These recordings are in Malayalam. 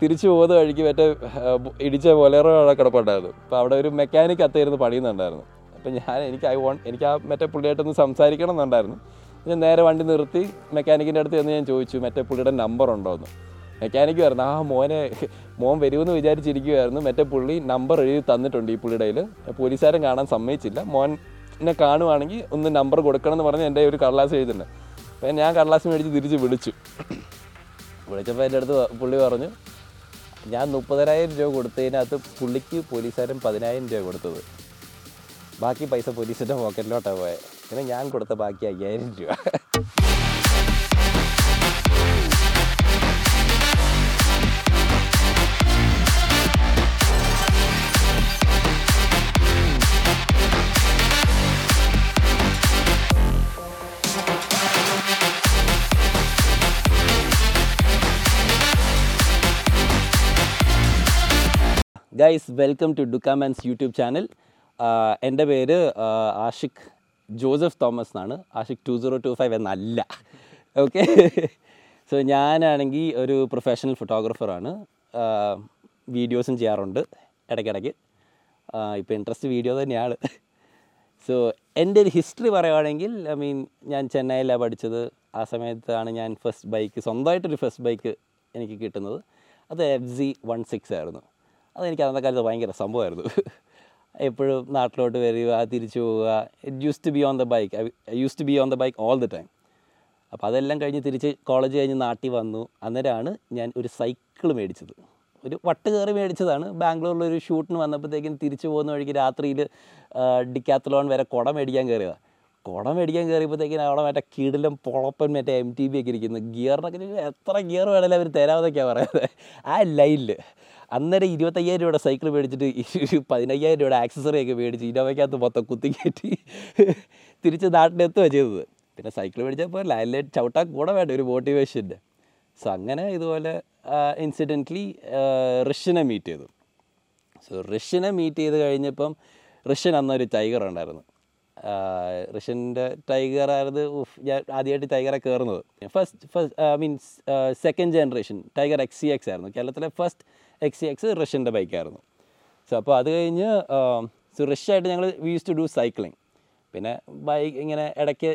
തിരിച്ചു പോകുന്ന വഴിക്ക് മറ്റേ ഇടിച്ച ബൊലേറോ കിടപ്പുണ്ടായിരുന്നു. അപ്പോൾ അവിടെ ഒരു മെക്കാനിക് അത്തായിരുന്നു പണിയുന്നുണ്ടായിരുന്നു. അപ്പം ഞാൻ എനിക്ക് ഐ വോണ്ട് എനിക്ക് ആ മറ്റേ പുള്ളിയായിട്ടൊന്ന് സംസാരിക്കണം എന്നുണ്ടായിരുന്നു. ഞാൻ നേരെ വണ്ടി നിർത്തി മെക്കാനിക്കിന്റെ അടുത്ത് ചെന്ന് ഞാൻ ചോദിച്ചു മറ്റേ പുള്ളിയുടെ നമ്പർ ഉണ്ടോ എന്ന്? മെക്കാനിക്ക് പറഞ്ഞു ആ മോനെ മോൻ വരുമെന്ന് വിചാരിച്ചിരിക്കുമായിരുന്നു മറ്റേ പുള്ളി നമ്പർ എഴുതി തന്നിട്ടുണ്ട് ഈ പുള്ളിയുടെ കയ്യിൽ പോലീസുകാരൻ കാണാൻ സമ്മതിച്ചില്ല. മോൻ എന്നെ കാണുവാണെങ്കിൽ ഒന്ന് നമ്പർ കൊടുക്കണം എന്ന് പറഞ്ഞ് എന്റെ ഒരു കടലാസ് എഴുതുന്നുണ്ട് അപ്പം ഞാൻ കടലാസ് മേടിച്ച് തിരിച്ച് വിളിച്ചു. വിളിച്ചപ്പോൾ എന്റെ അടുത്ത് പുള്ളി പറഞ്ഞു ഞാൻ മുപ്പതിനായിരം രൂപ കൊടുത്തതിനകത്ത് പുള്ളിക്ക് പോലീസുകാരൻ പതിനായിരം രൂപ കൊടുത്തത്. ബാക്കി പൈസ പോലീസിന്റെ പോക്കറ്റിലോട്ടാണ് പോയത് പിന്നെ ഞാൻ കൊടുത്ത ബാക്കി അയ്യായിരം രൂപ. ഗൈസ് വെൽക്കം ടു ഡുക്കാമാൻസ് യൂട്യൂബ് ചാനൽ എന്റെ പേര് ആഹ്, ആഷിഖ് ജോസഫ് തോമസ് എന്നാണ്. Ashiq two zero two five എന്നല്ല. ഓക്കെ സോ ഞാനാണെങ്കിൽ ഒരു പ്രൊഫഷണൽ ഫോട്ടോഗ്രാഫറാണ് വീഡിയോസും ചെയ്യാറുണ്ട് ഇടയ്ക്കിടയ്ക്ക്. ഇപ്പോൾ ഇൻട്രസ്റ്റ് വീഡിയോ തന്നെയാണ്. സോ എന്റെ ഒരു ഹിസ്റ്ററി പറയുകയാണെങ്കിൽ ഐ മീൻ ഞാൻ ചെന്നൈയിലാണ് പഠിച്ചത്. ആ സമയത്താണ് ഞാൻ ഫസ്റ്റ് ബൈക്ക് സ്വന്തമായിട്ടൊരു ഫസ്റ്റ് ബൈക്ക് എനിക്ക് കിട്ടുന്നത്. അത് എഫ് സി വൺ സിക്സ് ആയിരുന്നു. അതെനിക്ക് അന്നത്തെ കാലത്ത് ഭയങ്കര സംഭവമായിരുന്നു. എപ്പോഴും നാട്ടിലോട്ട് വരിക തിരിച്ചു പോവുക. It used to be on the bike I used to be on the bike all the time അപ്പോൾ അതെല്ലാം കഴിഞ്ഞ് തിരിച്ച് കോളേജ് കഴിഞ്ഞ് നാട്ടിൽ വന്നു. അന്നേരമാണ് ഞാൻ ഒരു സൈക്കിൾ മേടിച്ചത്. ഒരു വട്ട് കയറി മേടിച്ചതാണ് ബാംഗ്ലൂരിലൊരു ഷൂട്ടിന് വന്നപ്പോഴത്തേക്കും തിരിച്ചു പോകുന്ന വഴിക്ക് രാത്രിയിൽ ഡിക്കാത്തലോൺ വരെ കുട മേടിക്കാൻ കയറിയതാണ് കുട മേടിക്കാൻ കയറിയപ്പോഴത്തേക്കിനും അവിടെ മറ്റേ കീടിലും പൊളപ്പൻ മറ്റേ എം ടി ബി ഒക്കെ ഇരിക്കുന്നു. ഗിയറിനൊക്കെ എത്ര ഗിയർ വേണമെങ്കിലും അവർ തരാമെന്നൊക്കെയാണ് പറയുന്നത് ആ ലൈനിൽ അന്നേരം ഇരുപത്തയ്യായിരം രൂപയുടെ സൈക്കിൾ മേടിച്ചിട്ട് ഒരു പതിനയ്യായിരം രൂപയുടെ ആക്സസറി ഒക്കെ മേടിച്ച് ഇന്നോവയ്ക്കകത്ത് മൊത്തം കുത്തി കയറ്റി തിരിച്ച് നാട്ടിലെത്തുകയാണ് ചെയ്തത്. പിന്നെ സൈക്കിൾ മേടിച്ചപ്പോൾ ലൈനിലെ ചവിട്ടാൻ കൂടെ വേണ്ട ഒരു മോട്ടിവേഷന്റെ സോ അങ്ങനെ ഇതുപോലെ ഇൻസിഡന്റ്ലി റിഷിനെ മീറ്റ് ചെയ്തു. സോ റിഷിനെ മീറ്റ് ചെയ്ത് കഴിഞ്ഞപ്പം റിഷൻ അന്നൊരു ടൈഗർ ഉണ്ടായിരുന്നു. റിഷന്റെ ടൈഗർ ഉഫ്, ഞാൻ ആദ്യമായിട്ട് ടൈഗറെ കയറുന്നത്. First first I means second generation tiger X C X ആയിരുന്നു. കേരളത്തിലെ ഫസ്റ്റ് എക്സ് സി എക്സ് റഷ്യന്റെ ബൈക്കായിരുന്നു. സോ അപ്പോൾ അത് കഴിഞ്ഞ് സോ റഷ്യായിട്ട് ഞങ്ങൾ യൂസ് ടു ഡു സൈക്ലിംഗ് പിന്നെ ബൈക്ക് ഇങ്ങനെ ഇടയ്ക്ക്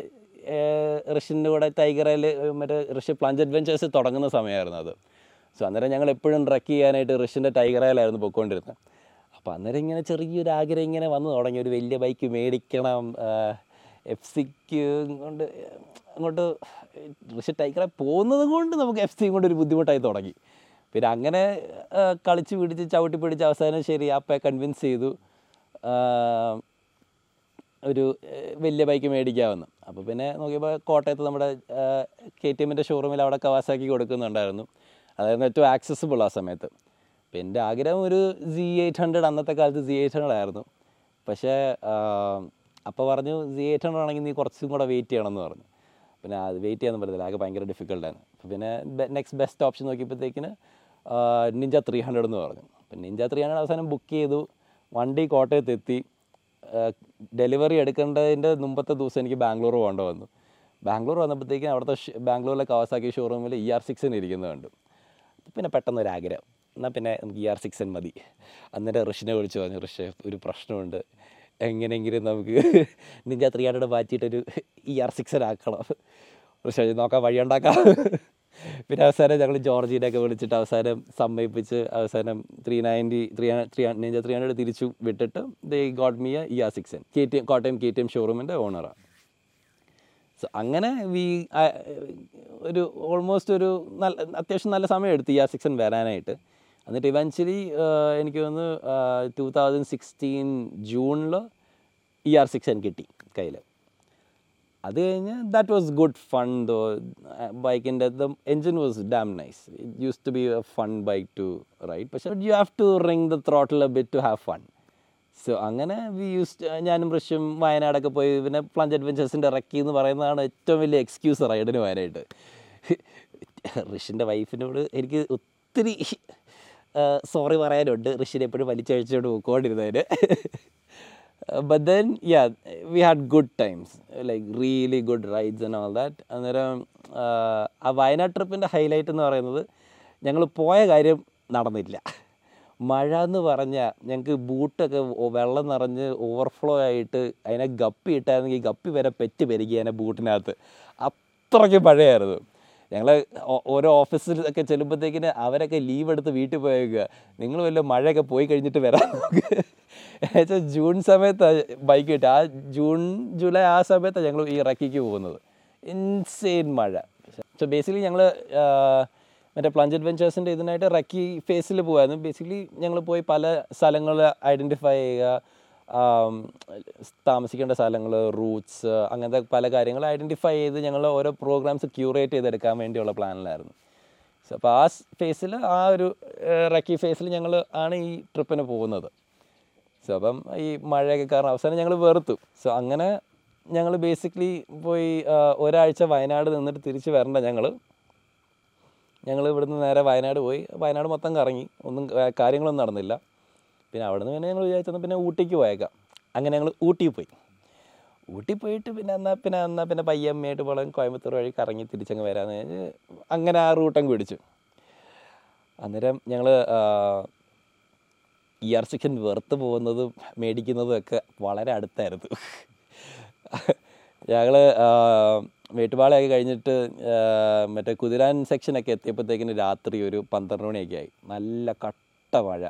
റഷ്യന്റെ കൂടെ ടൈഗറിൽ മറ്റേ റഷ്യ പ്ലഞ്ച് അഡ്വഞ്ചേഴ്സ് തുടങ്ങുന്ന സമയമായിരുന്നു അത്. സോ അന്നേരം ഞങ്ങൾ എപ്പോഴും ട്രക്ക് ചെയ്യാനായിട്ട് റിഷിന്റെ ടൈഗറയിലായിരുന്നു പൊയ്ക്കൊണ്ടിരുന്നത്. അപ്പോൾ അന്നേരം ഇങ്ങനെ ചെറിയൊരു ആഗ്രഹം ഇങ്ങനെ വന്നു തുടങ്ങി. ഒരു വലിയ ബൈക്ക് മേടിക്കണം എഫ് സിക്ക് കൊണ്ട് അങ്ങോട്ട് പക്ഷെ ടൈക്കറെ പോകുന്നത് കൊണ്ട് നമുക്ക് എഫ് സി കൊണ്ട് ഒരു ബുദ്ധിമുട്ടായി തുടങ്ങി. പിന്നെ അങ്ങനെ കളിച്ച് പിടിച്ച് ചവിട്ടി പിടിച്ച് അവസാനം ശരി അപ്പയെ കൺവിൻസ് ചെയ്തു. ഒരു വലിയ ബൈക്ക് മേടിക്കാമെന്ന്. അപ്പോൾ പിന്നെ നോക്കിയപ്പോൾ കോട്ടയത്ത് നമ്മുടെ കെ ടി എമ്മിന്റെ ഷോറൂമിൽ അവിടെ കവാസാക്കി കൊടുക്കുന്നുണ്ടായിരുന്നു. അതായിരുന്നു ഏറ്റവും ആക്സസിബിൾ ആ സമയത്ത്. അപ്പം എന്റെ ആഗ്രഹം ഒരു സി എയ്റ്റ് ഹൺഡ്രഡ് അന്നത്തെ കാലത്ത് സി എയ്റ്റ് ഹൺഡ്രഡ് ആയിരുന്നു. പക്ഷേ അപ്പോൾ പറഞ്ഞു സി എയ്റ്റ് ഹൺഡ്രഡ് ആണെങ്കിൽ നീ കുറച്ചും കൂടെ വെയിറ്റ് ചെയ്യണം എന്ന് പറഞ്ഞു. പിന്നെ അത് വെയിറ്റ് ചെയ്യാൻ പറ്റത്തില്ല ആകെ ഭയങ്കര ഡിഫിക്കൽട്ടാണ് അപ്പോൾ പിന്നെ നെക്സ്റ്റ് ബെസ്റ്റ് ഓപ്ഷൻ നോക്കിയപ്പോഴത്തേക്കിന് നിഞ്ച ത്രീ ഹൺഡ്രഡ് എന്ന് പറഞ്ഞു. അപ്പം നിഞ്ച ത്രീ ഹൺഡ്രഡ് അവസാനം ബുക്ക് ചെയ്തു. വണ്ടി കോട്ടയത്ത് എത്തി ഡെലിവറി എടുക്കേണ്ടതിന്റെ മുമ്പത്തെ ദിവസം എനിക്ക് ബാംഗ്ലൂർ പോകേണ്ട വന്നു. ബാംഗ്ലൂർ വന്നപ്പോഴത്തേക്കും അവിടുത്തെ ബാംഗ്ലൂരിലെ കവാസാക്കി ഷോറൂമിൽ ഇ ആർ സിക്സിന് ഇരിക്കുന്നത് കണ്ടു. പിന്നെ പെട്ടെന്ന് ഒരു ആഗ്രഹം എന്നാൽ പിന്നെ നമുക്ക് ഇ ആർ സിക്സൻ മതി. അന്നേരം ഋഷിനെ വിളിച്ച് പറഞ്ഞു ഋഷ് ഒരു പ്രശ്നമുണ്ട്. എങ്ങനെയെങ്കിലും നമുക്ക് നിഞ്ച ത്രീ ഹൺഡ്രഡ് മാറ്റിയിട്ടൊരു ഇ ആർ സിക്സൻ ആക്കണം. ഋഷി നോക്കാം വഴിയുണ്ടാക്കാം പിന്നെ അവസാനം ഞങ്ങൾ ജോർജിനെയൊക്കെ വിളിച്ചിട്ട് അവസാനം സമ്മതിപ്പിച്ച് അവസാനം three ninety three three Ninja three hundred തിരിച്ചു വിട്ടിട്ട് ദേ got me E R six n K T M Kottayam K T M ഷോറൂമിന്റെ ഓണറാണ് സോ അങ്ങനെ വി ഒരു ഓൾമോസ്റ്റ് ഒരു നല്ല അത്യാവശ്യം നല്ല സമയം എടുത്തു ഇ ആർ സെക്ഷൻ വരാനായിട്ട്. എന്നിട്ട് ഇവൻച്വലി എനിക്ക് തോന്നുന്നു ടൂ തൗസൻഡ് സിക്സ്റ്റീൻ ജൂണിൽ ഇ ആർ സിക്സ് കിട്ടി കയ്യിൽ അത് കഴിഞ്ഞ് that was good fun though ബൈക്കിന്റെ the engine was damn nice it used to be a fun bike to ride പക്ഷെ you have to ring the throttle bit to have fun so അങ്ങനെ വി യൂസ് ഞാനും ഋഷ്യം വയനാടൊക്കെ പോയി പിന്നെ പ്ലഞ്ച് അഡ്വഞ്ചേഴ്സിന്റെ ഇറക്കി എന്ന് പറയുന്നതാണ് ഏറ്റവും വലിയ എക്സ്ക്യൂസ് റൈഡിന് വയനായിട്ട് ഋഷിന്റെ വൈഫിനോട് എനിക്ക് ഒത്തിരി സോറി പറയാനുണ്ട്. ഋഷിനെ എപ്പോഴും വലിച്ചഴിച്ചുകൊണ്ട് പോയിക്കൊണ്ടിരുന്നതിന്. But then yeah we had good times like really good rides and all that അന്നേരം ആ വയനാട് ട്രിപ്പിന്റെ ഹൈലൈറ്റ് എന്ന് പറയുന്നത് ഞങ്ങൾ പോയ കാര്യം നടന്നില്ല. മഴ എന്ന് പറഞ്ഞാൽ ഞങ്ങൾക്ക് ബൂട്ടൊക്കെ വെള്ളം നിറഞ്ഞ് ഓവർഫ്ലോ ആയിട്ട് അതിനെ ഗപ്പി ഇട്ടായിരുന്നെങ്കിൽ ഗപ്പി വരെ പെറ്റ് പെരുകി അതിനെ ബൂട്ടിനകത്ത്. അത്രയ്ക്ക് മഴയായിരുന്നു. ഞങ്ങൾ ഓരോ ഓഫീസിൽ ഒക്കെ ചെല്ലുമ്പോഴത്തേക്കിന് അവരൊക്കെ ലീവ് എടുത്ത് വീട്ടിൽ പോയേക്കുക നിങ്ങൾ വല്ല മഴയൊക്കെ പോയി കഴിഞ്ഞിട്ട് വരാം നോക്ക്. എന്നുവെച്ചാൽ ജൂൺ സമയത്താണ് ബൈക്ക് കിട്ടുക. ആ ജൂൺ ജൂലൈ ആ സമയത്താണ് ഞങ്ങൾ ഈ റക്കിക്ക് പോകുന്നത്. ഇൻസെയിൻ മഴ. സോ ബേസിക്കലി ഞങ്ങൾ മറ്റേ പ്ലഞ്ച് അഡ്വഞ്ചേഴ്സിന്റെ ഇതിനായിട്ട് റക്കി ഫേസിൽ പോകുമായിരുന്നു ബേസിക്കലി ഞങ്ങൾ പോയി പല സ്ഥലങ്ങൾ ഐഡന്റിഫൈ ചെയ്യുക. താമസിക്കേണ്ട സ്ഥലങ്ങൾ റൂട്ട്സ് അങ്ങനത്തെ പല കാര്യങ്ങൾ ഐഡന്റിഫൈ ചെയ്ത് ഞങ്ങൾ ഓരോ പ്രോഗ്രാംസ് ക്യൂറേറ്റ് ചെയ്തെടുക്കാൻ വേണ്ടിയുള്ള പ്ലാനിലായിരുന്നു സോ അപ്പോൾ ആ ഫേസിൽ ആ ഒരു റക്കി ഫേസിൽ ഞങ്ങൾ ആണ് ഈ ട്രിപ്പിന് പോകുന്നത്. സോ അപ്പം ഈ മഴയൊക്കെ കാരണം അവസാനം ഞങ്ങൾ വെറുത്തു. സോ അങ്ങനെ ഞങ്ങൾ ബേസിക്കലി പോയി ഒരാഴ്ച വയനാട് നിന്നിട്ട് തിരിച്ച് വരണ്ട ഞങ്ങൾ ഞങ്ങൾ ഇവിടുന്ന് നേരെ വയനാട് പോയി. വയനാട് മൊത്തം കറങ്ങി. ഒന്നും കാര്യങ്ങളൊന്നും നടന്നില്ല. പിന്നെ അവിടെ നിന്ന് പിന്നെ ഞങ്ങൾ വിചാരിച്ചെന്നാൽ പിന്നെ ഊട്ടിക്ക് പോയേക്കാം. അങ്ങനെ ഞങ്ങൾ ഊട്ടി പോയി. ഊട്ടി പോയിട്ട് പിന്നെ എന്നാൽ പിന്നെ എന്നാൽ പിന്നെ പയ്യമ്മയായിട്ട് പോകണം കോയമ്പത്തൂർ വഴി കറങ്ങി തിരിച്ചങ്ങ് വരാമെന്ന് അങ്ങനെ ആ റൂട്ടങ്ങ് പിടിച്ചു. അന്നേരം ഞങ്ങൾ ഇയർ ചിക്കൻ വെറുത്ത് പോകുന്നതും മേടിക്കുന്നതും ഒക്കെ വളരെ അടുത്തായിരുന്നു. ഞങ്ങൾ മേട്ടുപാളയൊക്കെ കഴിഞ്ഞിട്ട് മറ്റേ കുതിരാൻ സെക്ഷനൊക്കെ എത്തിയപ്പോഴത്തേക്കിന് രാത്രി ഒരു പന്ത്രണ്ട് മണിയൊക്കെ ആയി. നല്ല കട്ട മഴ.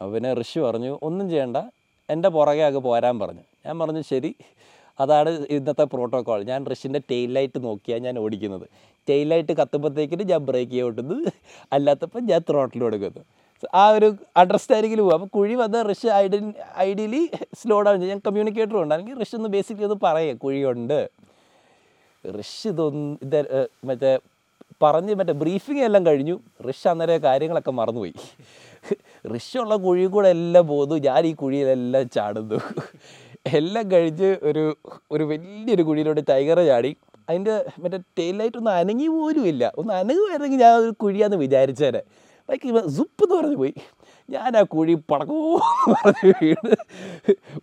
അപ്പോൾ പിന്നെ ഋഷി പറഞ്ഞു ഒന്നും ചെയ്യണ്ട. എന്റെ പുറകെ അങ്ങ് പോരാൻ പറഞ്ഞു. ഞാൻ പറഞ്ഞു ശരി. അതാണ് ഇന്നത്തെ പ്രോട്ടോക്കോൾ ഞാൻ ഋഷിന്റെ ടെയിൽ ലൈറ്റ് നോക്കിയാണ് ഞാൻ ഓടിക്കുന്നത്. ടെയിൽ ലൈറ്റ് കത്തുമ്പോഴത്തേക്കിന് ഞാൻ ബ്രേക്ക് ചെയ്യോട്ടുന്നു അല്ലാത്തപ്പോൾ ഞാൻ ത്രോട്ടിൽ കൊടുക്കുന്നു ആ ഒരു അണ്ടർസ്റ്റാൻഡിങ്ങിൽ പോകും അപ്പോൾ കുഴി വന്ന് ഋഷി ഐഡി ഐഡിയലി സ്ലോ ഡൗൺ ചെയ്യും. ഞാൻ കമ്മ്യൂണിക്കേറ്റർ ഉണ്ട്. അല്ലെങ്കിൽ ഋഷി ഒന്ന് ബേസിക്കലി ഒന്ന് പറയുക കുഴിയുണ്ട്. ഋഷി ഇതൊന്നും ഇത് മറ്റേ പറഞ്ഞ് മറ്റേ ബ്രീഫിംഗ് എല്ലാം കഴിഞ്ഞു. ഋഷി അന്നേരം കാര്യങ്ങളൊക്കെ മറന്നുപോയി. ഋഷി കുഴിയും കുഴി കൂടെ എല്ലാം പോകുന്നു ഞാൻ ഈ കുഴിയിലെല്ലാം ചാടുന്നു. എല്ലാം കഴിഞ്ഞ് ഒരു ഒരു വലിയൊരു കുഴിയിലോട്ട് ടൈഗർ ചാടി. അതിന്റെ മറ്റേ ടെയിൽ ലൈറ്റ് ഒന്ന് അനങ്ങി പോലും ഇല്ല. ഒന്ന് അനങ്ങുമായിരുന്നെങ്കിൽ ഞാൻ ഒരു കുഴിയാന്ന് വിചാരിച്ചേനെ. ബൈക്ക് സുപ്പ് എന്ന് പറഞ്ഞു പോയി. ഞാൻ ആ കുഴി പടക്കോ വീണ്.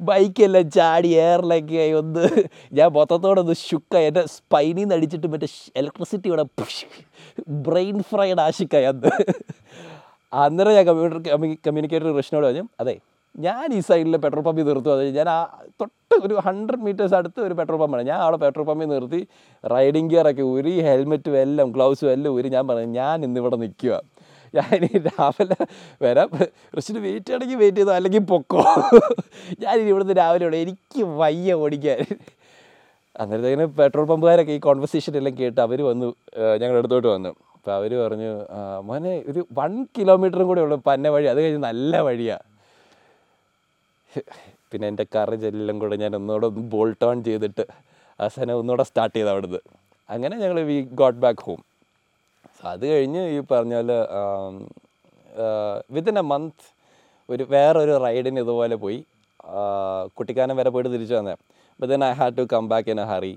ബൈക്കെല്ലാം ചാടി എയറിലൊക്കെ ആയി ഒന്ന്. ഞാൻ മൊത്തത്തോടൊന്ന് ഷുക്കായി എന്റെ സ്പൈനിൽ നിന്ന് അടിച്ചിട്ട് മറ്റേ ഇലക്ട്രിസിറ്റി ഇവിടെ ബ്രെയിൻ ഫ്രൈഡ് ആശിക്കായി അന്ന്. അന്നേരം ഞാൻ കമ്പ്യൂട്ടർ കമ്മ്യൂണിക്കേറ്റർ കൃഷ്ണനോട് പറഞ്ഞു അതെ ഞാൻ ഈ സൈഡിൽ പെട്രോൾ പമ്പിൽ നിർത്തും. അത് ഞാൻ ആ തൊട്ട് ഒരു ഹൺഡ്രഡ് മീറ്റേഴ്സ് അടുത്ത് ഒരു പെട്രോൾ പമ്പാണ് ഞാൻ അവിടെ പെട്രോൾ പമ്പിൽ നിർത്തി റൈഡിങ് ഗിയറൊക്കെ ഒരു ഹെൽമെറ്റും എല്ലാം ഗ്ലൗസും എല്ലാം ഒരു ഞാൻ പറഞ്ഞു ഞാൻ ഇന്നിവിടെ നിൽക്കുക ഞാൻ ഇനി രാവിലെ വരാം. റിച്ചിന് വെയിറ്റ് ആണെങ്കിൽ വെയിറ്റ് ചെയ്തോ അല്ലെങ്കിൽ പൊക്കോ. ഞാൻ ഇവിടുന്ന് രാവിലെ ഇവിടെ എനിക്ക് വയ്യ ഓടിക്കാൻ. അന്നേരത്തേക്കിന് പെട്രോൾ പമ്പുകാരൊക്കെ ഈ കോൺവെർസേഷൻ എല്ലാം കേട്ട് അവർ വന്നു ഞങ്ങളുടെ അടുത്തോട്ട് വന്നു. അപ്പോൾ അവർ പറഞ്ഞു "ആ, മോനെ ഒരു വൺ കിലോമീറ്ററും കൂടെ ഉള്ളൂ പന്ന വഴി. അത് കഴിഞ്ഞ് നല്ല വഴിയാണ് പിന്നെ എന്റെ കറേജ് എല്ലാം കൂടെ ഞാൻ ഒന്നുകൂടെ ഒന്ന് ബോൾട്ട് ഓൺ ചെയ്തിട്ട് അവസാനം ഒന്നുകൂടെ സ്റ്റാർട്ട് ചെയ്ത് അവിടുന്ന്. അങ്ങനെ ഞങ്ങൾ വി ഗോട്ട് ബാക്ക് ഹോം അത് കഴിഞ്ഞ് ഈ പറഞ്ഞ പോലെ വിത്തിൻ എ മന്ത് ഒരു വേറൊരു റൈഡിന് ഇതുപോലെ പോയി. കുട്ടിക്കാനം വരെ പോയിട്ട് തിരിച്ചു വന്നേ but I had to come back in a hurry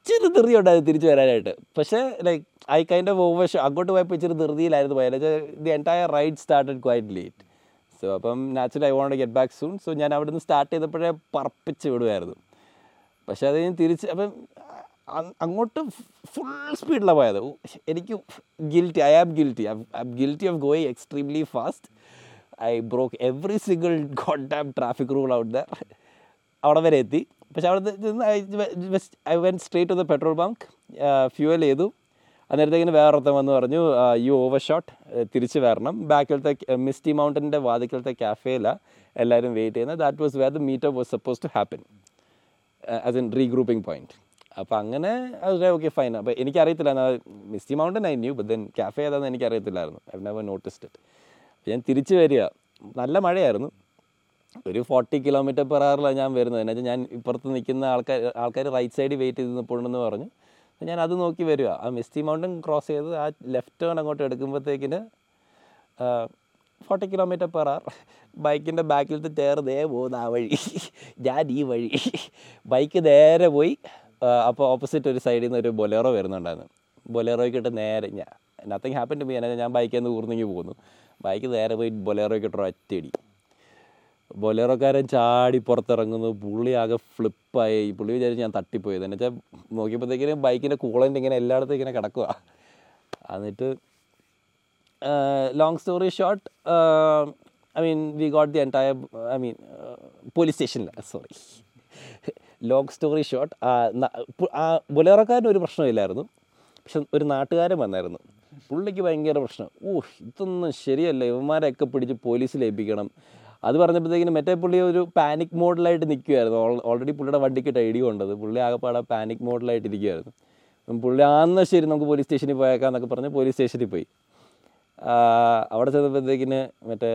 ഇച്ചിരി ധൃതി ഉണ്ടായിരുന്നു തിരിച്ചു വരാനായിട്ട്. പക്ഷേ like I kind of over അങ്ങോട്ട് പോയപ്പോൾ ഇച്ചിരി ധൃതിയിലായിരുന്നു പോയത്. The entire ride started quite late so അപ്പം naturally I won't get back soon so ഞാൻ അവിടെ നിന്ന് സ്റ്റാർട്ട് ചെയ്തപ്പോഴേ പറപ്പിച്ച് വിടുമായിരുന്നു പക്ഷെ അത് ഞാൻ തിരിച്ച് അപ്പം അങ്ങോട്ട് ഫുൾ സ്പീഡിലാണ് പോയത്. എനിക്ക് guilty I am guilty I am guilty of going extremely fast I broke every single god damn traffic rule out there അവിടെ വരെ എത്തി. പക്ഷെ അവിടെ നിന്ന് I went straight to the petrol bunk fuel ചെയ്തു. അന്നേരത്തേക്കിന് വേറൊരുത്തം വന്ന് പറഞ്ഞു യു ഓവർ ഷോട്ട് തിരിച്ച് വരണം. ബാക്കിലത്തെ മിസ്റ്റി മൗണ്ടന്റെ വാതിക്കലത്തെ ക്യാഫേയിലാണ് എല്ലാവരും വെയിറ്റ് ചെയ്യുന്നത്. That was where the meter was suppose to happen as in regrouping point അപ്പോൾ അങ്ങനെ ഓക്കെ ഫൈൻ അപ്പോൾ എനിക്കറിയത്തില്ല Misty Mountain I knew but then cafe ഏതാണെന്ന് എനിക്കറിയത്തില്ലായിരുന്നു. ഐ നെവർ നോട്ടിസ്ഡ് ഇറ്റ് ഞാൻ തിരിച്ച് വരിക. നല്ല മഴയായിരുന്നു. ഒരു ഫോർട്ടി കിലോമീറ്റർ പെർ അവറിലാണ് ഞാൻ വരുന്നത്. എന്നാൽ ഞാൻ ഇപ്പുറത്ത് നിൽക്കുന്ന ആൾക്കാർ ആൾക്കാർ റൈറ്റ് സൈഡിൽ വെയിറ്റ് ചെയ്ത് നിൽപ്പുണ്ടെന്ന് പറഞ്ഞു. ഞാൻ അത് നോക്കി വരിക. ആ മിസ്റ്റി മൗണ്ടൻ ക്രോസ് ചെയ്ത് ആ ലെഫ്റ്റ് ടേൺ അങ്ങോട്ട് എടുക്കുമ്പോഴത്തേക്കിന് ഫോർട്ടി കിലോമീറ്റർ പെർ അവർ ബൈക്കിന്റെ ബാക്കിലത്തെ ടയർ ദേ പോകുന്ന ആ വഴി. ഞാൻ ഈ വഴി. ബൈക്ക് നേരെ പോയി അപ്പോൾ ഓപ്പോസിറ്റ് ഒരു സൈഡിൽ നിന്ന് ഒരു ബൊലേറോ വരുന്നുണ്ടായിരുന്നു. ബൊലേറോയ്ക്കിട്ട് നേരെ ഞാൻ നത്തിങ് ഹാപ്പൻ ടു മീ ഞാൻ ബൈക്കിൽ നിന്ന് ഊർന്നിങ്ങി പോകുന്നു ബൈക്ക് നേരെ പോയി ബൊലേറോയ്ക്കിട്ട് ഒറ്റയടി ബൊലേറോക്കാരൻ ചാടി പുറത്തിറങ്ങുന്നു. പുള്ളി ആകെ ഫ്ലിപ്പായി. പുള്ളി വിചാരിച്ച് ഞാൻ തട്ടിപ്പോയത് എന്ന് വെച്ചാൽ നോക്കിയപ്പോഴത്തേക്കിനും ബൈക്കിന്റെ കൂളന്റ് ഇങ്ങനെ എല്ലായിടത്തും ഇങ്ങനെ കിടക്കുക എന്നിട്ട് long story short I mean we got the entire I mean police സ്റ്റേഷനിൽ സോറി ലോങ് സ്റ്റോറി ഷോർട്ട് ആ ബൊലേറോക്കാരന് ഒരു പ്രശ്നമില്ലായിരുന്നു പക്ഷെ ഒരു നാട്ടുകാരൻ വന്നായിരുന്നു. പുള്ളിക്ക് ഭയങ്കര പ്രശ്നം. ഓ ഇതൊന്നും ശരിയല്ല. ഇവന്മാരെയൊക്കെ പിടിച്ച് പോലീസിൽ ഏൽപ്പിക്കണം. അത് പറഞ്ഞപ്പോഴത്തേക്കിനും മറ്റേ പുള്ളി ഒരു പാനിക് മോഡിലായിട്ട് നിൽക്കുമായിരുന്നു ഓൾറെഡി പുള്ളിയുടെ വണ്ടിക്ക് ടൈഡി കൊണ്ടത്. പുള്ളി ആകെപ്പാടെ പാനിക് മോഡിലായിട്ട് ഇരിക്കുമായിരുന്നു പുള്ളി ആന്ന ശരി നമുക്ക് പോലീസ് സ്റ്റേഷനിൽ പോയേക്കാം എന്നൊക്കെ പറഞ്ഞ് പോലീസ് സ്റ്റേഷനിൽ പോയി. അവിടെ ചെന്നപ്പോഴത്തേക്കിന് മറ്റേ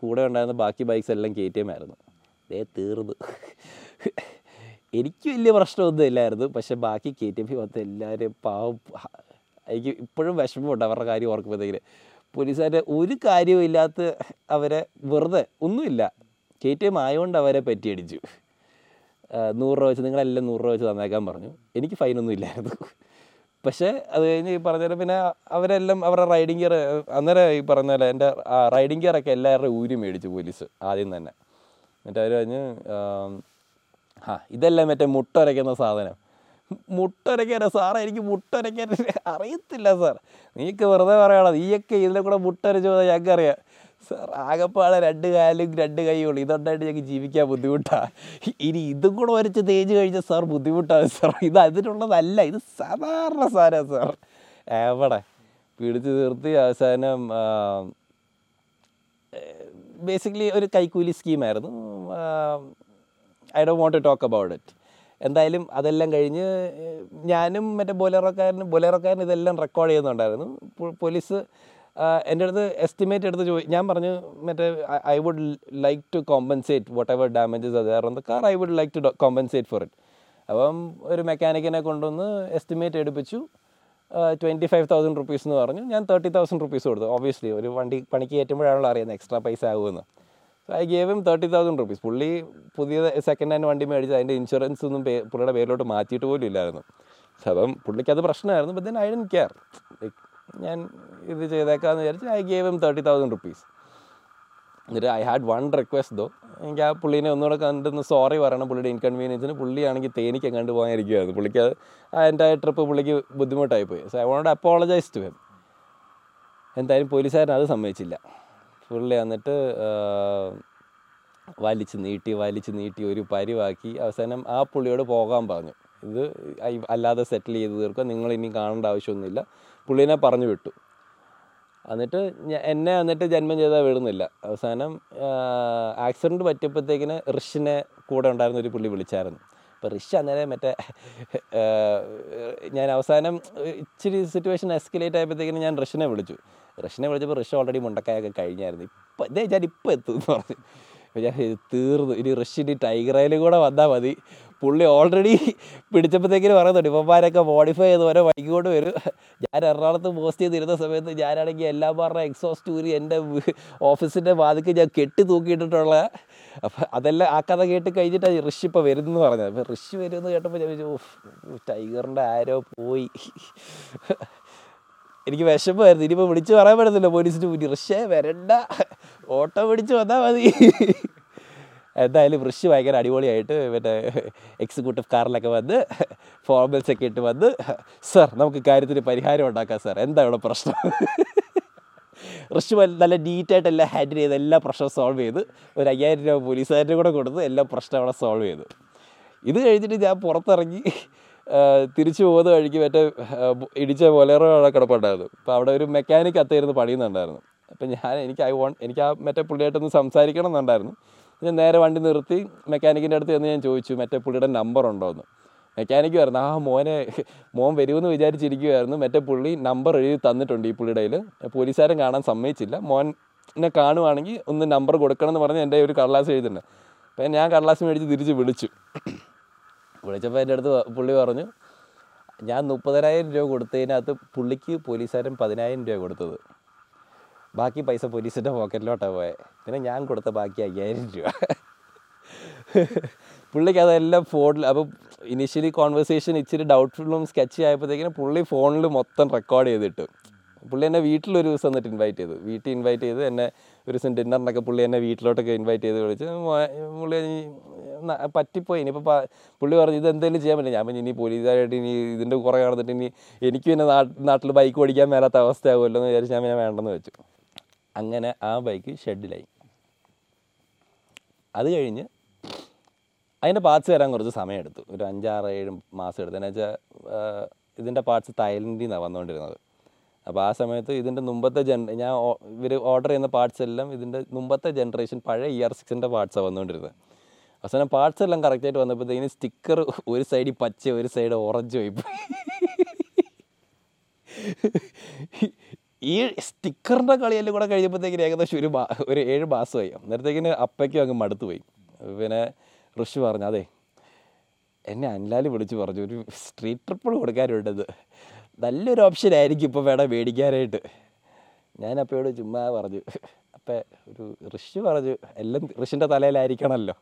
കൂടെ ഉണ്ടായിരുന്ന ബാക്കി ബൈക്സ് എല്ലാം കെ ടി എം ആയിരുന്നു ദേ തീർന്നു. എനിക്ക് വലിയ പ്രശ്നമൊന്നും ഇല്ലായിരുന്നു. പക്ഷെ ബാക്കി കെ ടി എം മൊത്തം എല്ലാവരും പാവം എനിക്ക് ഇപ്പോഴും വിഷമമുണ്ട് അവരുടെ കാര്യം ഓർക്കുമ്പോഴത്തേക്കിന്. പോലീസുകാരെ ഒരു കാര്യവും ഇല്ലാത്ത അവരെ വെറുതെ ഒന്നുമില്ല. കെ ടി എം ആയതുകൊണ്ട് അവരെ പറ്റിയടിച്ചു നൂറ് രൂപ വെച്ച് നിങ്ങളെല്ലാം നൂറ് രൂപ വെച്ച് തന്നേക്കാൻ പറഞ്ഞു. എനിക്ക് ഫൈനൊന്നും ഇല്ലായിരുന്നു. പക്ഷേ അത് കഴിഞ്ഞ് ഈ പറഞ്ഞാൽ പിന്നെ അവരെല്ലാം അവരുടെ റൈഡിംഗ് ഗിയർ അന്നേരം ഈ പറഞ്ഞ പോലെ എന്റെ റൈഡിങ് ഗിയറൊക്കെ എല്ലാവരുടെയും ഊരി മേടിച്ചു പോലീസ് ആദ്യം തന്നെ. എന്നിട്ട് അവർ പറഞ്ഞ് ആം, ഇതല്ലേ മറ്റേ മുട്ട മുട്ടരയ്ക്കുന്ന സാധനം. മുട്ടരയ്ക്കാൻ സാറേ എനിക്ക് മുട്ടരയ്ക്കാൻ അറിയത്തില്ല സാർ. നീക്ക് വെറുതെ പറയണം നീയൊക്കെ ഇതിലെ കൂടെ മുട്ടരച്ച് പോയാൽ ഞങ്ങൾക്ക് അറിയാം സാർ ആകെപ്പാടെ രണ്ട് കാലും രണ്ട് കൈയുള്ളൂ ഇതുണ്ടായിട്ട് ഞങ്ങൾക്ക് ജീവിക്കാൻ ബുദ്ധിമുട്ടാണ് ഇനി ഇതും കൂടെ വരച്ച് തേച്ച് കഴിഞ്ഞാൽ സാർ ബുദ്ധിമുട്ടാണ് സാർ. ഇത് അതിനുള്ളതല്ല. ഇത് സാധാരണ സാധനമാണ് സാർ. എവിടെ? പിടിച്ച് നിർത്തി അവസാനം ബേസിക്കലി ഒരു കൈക്കൂലി സ്കീമായിരുന്നു I Dr want to talk about it എന്തായാലും അതെല്ലാം കഴിഞ്ഞ് ഞാനും മറ്റേ ബൊലേറോക്കാരനും ബൊലേറോക്കാരനും ഇതെല്ലാം റെക്കോർഡ് ചെയ്യുന്നുണ്ടായിരുന്നു. പോലീസ് എന്റെ അടുത്ത് എസ്റ്റിമേറ്റ് എടുത്ത് ചോദി ഞാൻ പറഞ്ഞു മറ്റേ I would like to compensate whatever damages അത് on the car I would like to compensate for it അപ്പം ഒരു മെക്കാനിക്കിനെ കൊണ്ടുവന്ന് estimate എടുപ്പിച്ചു. Twenty five thousand rupees എന്ന് പറഞ്ഞു. ഞാൻ തേർട്ടി തൗസൻഡ് റുപ്പീസ് കൊടുത്തു. ഓബിയസ്ലി ഒരു വണ്ടി പണിക്ക് കയറ്റുമ്പോഴാണല്ലോ അറിയുന്നത് എക്സ്ട്രാ പൈസ ആകുമെന്ന് I gave him thirty thousand rupees പുള്ളി പുതിയ സെക്കൻഡ് ഹാൻഡ് വണ്ടി മേടിച്ച് അതിന്റെ ഇൻഷുറൻസ് ഒന്നും പുള്ളിയുടെ പേരിലോട്ട് മാറ്റിയിട്ട് പോലും ഇല്ലായിരുന്നു. അപ്പം പുള്ളിക്ക് അത് പ്രശ്നമായിരുന്നു but then I don't care like ഞാൻ ഇത് ചെയ്തേക്കാന്ന് വിചാരിച്ച് I gave him thirty thousand rupees എന്നിട്ട് I had one request though എനിക്ക് ആ പുള്ളീനെ ഒന്നുകൂടെ കണ്ടെന്ന് സോറി പറയണം പുള്ളിയുടെ ഇൻകൺവീനിയൻസിന് പുള്ളിയാണെങ്കിൽ തേനിക്ക് കണ്ടു പോകാനിരിക്കുകയായിരുന്നു പുള്ളിക്ക് അത് ആ എന്റെ ട്രിപ്പ് പുള്ളിക്ക് ബുദ്ധിമുട്ടായി പോയി so I want apologize to him എന്തായാലും പോലീസുകാരൻ അത് സമ്മതിച്ചില്ല. പുള്ളി വന്നിട്ട് വലിച്ചു നീട്ടി വലിച്ചു നീട്ടി ഒരു പരിവാക്കി. അവസാനം ആ പുള്ളിയോട് പോകാൻ പറഞ്ഞു. ഇത് അല്ലാതെ സെറ്റിൽ ചെയ്ത് തീർക്കുക നിങ്ങൾ ഇനി കാണേണ്ട ആവശ്യമൊന്നുമില്ല. പുള്ളിനെ പറഞ്ഞു വിട്ടു. എന്നിട്ട് എന്നെ എന്നിട്ട് ജന്മം ചെയ്താൽ വിടുന്നില്ല. അവസാനം ആക്സിഡന്റ് പറ്റിയപ്പോഴത്തേക്കിന് ഋഷിനെ കൂടെ ഉണ്ടായിരുന്ന ഒരു പുള്ളി വിളിച്ചായിരുന്നു. അപ്പോൾ റിഷ് അന്നേരം മറ്റേ ഞാൻ അവസാനം ഇച്ചിരി സിറ്റുവേഷൻ എസ്കലേറ്റ് ആയപ്പോഴത്തേക്കിനും ഞാൻ റിഷിനെ വിളിച്ചു. റിഷിനെ വിളിച്ചപ്പോൾ റിഷ് ഓൾറെഡി മുണ്ടക്കായൊക്കെ കഴിഞ്ഞായിരുന്നു. ഇപ്പം ഇതേ ഞാൻ ഇപ്പം എത്തും എന്ന് പറഞ്ഞു. ഞാൻ തീർന്നു. ഇനി ഋഷിന് ടൈഗറയിൽ കൂടെ വന്നാൽ മതി. പുള്ളി ഓൾറെഡി പിടിച്ചപ്പോഴത്തേക്കിന് പറയുന്നുണ്ട് ഇപ്പന്മാരൊക്കെ മോഡിഫൈ ചെയ്ത് ഓരോ വൈകിക്കൊണ്ട് വരും. ഞാൻ എറണാകുളത്ത് പോസ്റ്റ് ചെയ്തിരുന്ന സമയത്ത് ഞാനാണെങ്കിൽ എല്ലാം പറഞ്ഞ എക്സോസ്റ്റ് ഊരി എന്റെ ഓഫീസിന്റെ വാതിക്ക് ഞാൻ കെട്ടി തൂക്കിയിട്ടിട്ടുള്ള അപ്പം അതെല്ലാം ആ കഥ കേട്ട് കഴിഞ്ഞിട്ട് ഋഷി ഇപ്പോൾ വരുന്നെന്ന് പറഞ്ഞത്. അപ്പോൾ ഋഷി വരുമെന്ന് കേട്ടപ്പോൾ ഞാൻ ടൈഗറിന്റെ ആരോ പോയി. എനിക്ക് വിഷമമായിരുന്നു. ഇനിയിപ്പോൾ വിളിച്ച് പറയാൻ പറ്റത്തില്ല. പോലീസിന് മുന്നിൽ. ഋഷേ വരണ്ട. ഓട്ടോ പിടിച്ച് വന്നാൽ മതി. എന്തായാലും ഋഷി ഭയങ്കര അടിപൊളിയായിട്ട് മറ്റേ എക്സിക്യൂട്ടീവ് കാറിലൊക്കെ വന്ന് ഫോർമൽസ് ഒക്കെ ഇട്ട് വന്ന് സർ നമുക്ക് കാര്യത്തിന് പരിഹാരം ഉണ്ടാക്കാം സാർ എന്താ ഇവിടെ പ്രശ്നം? ഋഷി നല്ല നീറ്റായിട്ട് എല്ലാം ഹാൻഡിൽ ചെയ്ത് എല്ലാ പ്രശ്നവും സോൾവ് ചെയ്ത് ഒരു അയ്യായിരം രൂപ പോലീസുകാരുടെ കൂടെ കൊടുത്ത് എല്ലാ പ്രശ്നം അവിടെ സോൾവ് ചെയ്തു. ഇത് കഴിഞ്ഞിട്ട് ഞാൻ പുറത്തിറങ്ങി തിരിച്ചു പോകുന്ന വഴിക്ക് മറ്റേ ഇടിച്ച ബൊലേറോ അവിടെ കിടപ്പുണ്ടായിരുന്നു. അപ്പോൾ അവിടെ ഒരു മെക്കാനിക് അത്തായിരുന്നു പണിയുന്നുണ്ടായിരുന്നു. അപ്പം ഞാൻ എനിക്ക് ഐ വോണ്ട് എനിക്ക് ആ മറ്റേ പുള്ളിയായിട്ടൊന്ന് സംസാരിക്കണം എന്നുണ്ടായിരുന്നു. ഞാൻ നേരെ വണ്ടി നിർത്തി മെക്കാനിക്കിന്റെ അടുത്ത് ചെന്ന് ഞാൻ ചോദിച്ചു മറ്റേ പുള്ളിയുടെ നമ്പർ ഉണ്ടോ എന്ന് മെക്കാനിക്ക് പറഞ്ഞു ആ മോനെ മോൻ വരുമെന്ന് വിചാരിച്ചിരിക്കുമായിരുന്നു മറ്റേ പുള്ളി നമ്പർ എഴുതി തന്നിട്ടുണ്ട് ഈ പുള്ളിയുടെ കയ്യിൽ പോലീസുകാരൻ കാണാൻ സമ്മതിച്ചില്ല. മോനെ കാണുവാണെങ്കിൽ ഒന്ന് നമ്പർ കൊടുക്കണം എന്ന് പറഞ്ഞ് എന്റെ ഒരു കടലാസ് എഴുതിണ്ട് അപ്പം ഞാൻ കടലാസ് മേടിച്ച് തിരിച്ച് വിളിച്ചു. വിളിച്ചപ്പോൾ എന്റെ അടുത്ത് പുള്ളി പറഞ്ഞു ഞാൻ മുപ്പതിനായിരം രൂപ കൊടുത്തതിനകത്ത് പുള്ളിക്ക് പോലീസുകാരൻ പതിനായിരം രൂപ കൊടുത്തത്. ബാക്കി പൈസ പോലീസിന്റെ പോക്കറ്റിലോട്ടാണ് പോയത് പിന്നെ ഞാൻ കൊടുത്ത ബാക്കി അയ്യായിരം രൂപ. പുള്ളിക്ക് അതെല്ലാം ഫോണിൽ അപ്പോൾ ഇനീഷ്യലി കോൺവെർസേഷൻ ഇച്ചിരി ഡൗട്ട്ഫുള്ളും സ്കെച്ച് ആയപ്പോഴത്തേക്കിനും പുള്ളി ഫോണിൽ മൊത്തം റെക്കോർഡ് ചെയ്തിട്ട്. പുള്ളി എന്നെ വീട്ടിലൊരു ദിവസം എന്നിട്ട് ഇൻവൈറ്റ് ചെയ്തു. വീട്ടിൽ ഇൻവൈറ്റ് ചെയ്ത് എന്നെ ഒരു ദിവസം ഡിന്നറിനൊക്കെ പുള്ളി എന്നെ വീട്ടിലോട്ടൊക്കെ ഇൻവൈറ്റ് ചെയ്ത് വിളിച്ച് പുള്ളി പറ്റിപ്പോയി ഇനിയിപ്പോൾ പുള്ളി പറഞ്ഞു ഇത് എന്തെങ്കിലും ചെയ്യാൻ പറ്റില്ല ഞാൻ പറഞ്ഞു ഇനി പോലീസുകാരായിട്ട് ഇനി ഇതിന്റെ കുറേ നടന്നിട്ട് ഇനി എനിക്ക് പിന്നെ നാട്ടിൽ ബൈക്ക് ഓടിക്കാൻ മേലാത്ത അവസ്ഥയാകുമല്ലോ എന്ന് വിചാരിച്ച് ഞാൻ വേണ്ടെന്ന് വെച്ചു. അങ്ങനെ ആ ബൈക്ക് ഷെഡിലായി അത് കഴിഞ്ഞ് അതിന്റെ പാർട്സ് വരാൻ കുറച്ച് സമയമെടുത്തു. ഒരു അഞ്ചാറ് ഏഴ് മാസം എടുത്തു. എന്നു വെച്ചാൽ ഇതിന്റെ പാർട്സ് തായ്ലൻഡിൽ നിന്നാണ് വന്നുകൊണ്ടിരുന്നത് അപ്പോൾ ആ സമയത്ത് ഇതിന്റെ മുമ്പത്തെ ജന ഞാൻ ഇവർ ഓർഡർ ചെയ്യുന്ന പാർട്സ് എല്ലാം ഇതിന്റെ മുമ്പത്തെ ജനറേഷൻ പഴയ ഇ ആർ സിക്സിന്റെ പാർട്സാണ് വന്നുകൊണ്ടിരുന്നത് അവസാനം പാർട്സ് എല്ലാം കറക്റ്റായിട്ട് വന്നപ്പോഴത്തേക്കിന് സ്റ്റിക്കർ ഒരു സൈഡിൽ പച്ച ഒരു സൈഡ് ഓറഞ്ച് പോയി. ഈ സ്റ്റിക്കറിന്റെ കളിയെല്ലാം കൂടെ കഴിഞ്ഞപ്പോഴത്തേക്കിന് ഏകദേശം ഒരു ഒരു ഏഴ് മാസമായി. അന്നേരത്തേക്കിന് അപ്പയ്ക്കും അങ്ങ് മടുത്തു പോയി. പിന്നെ ഋഷി പറഞ്ഞു അതെ എന്നെ അൻലാൽ വിളിച്ച് പറഞ്ഞു ഒരു സ്ട്രീറ്റ് ട്രിപ്പിൾ കൊടുക്കാനുണ്ടെന്ന് നല്ലൊരു ഓപ്ഷൻ ആയിരിക്കും ഇപ്പോൾ വേണം മേടിക്കാനായിട്ട്. ഞാൻ അപ്പയോട് ചുമ്മാ പറഞ്ഞു. അപ്പം ഒരു ഋഷി പറഞ്ഞു എല്ലാം ഋഷിന്റെ തലയിലായിരിക്കണമല്ലോ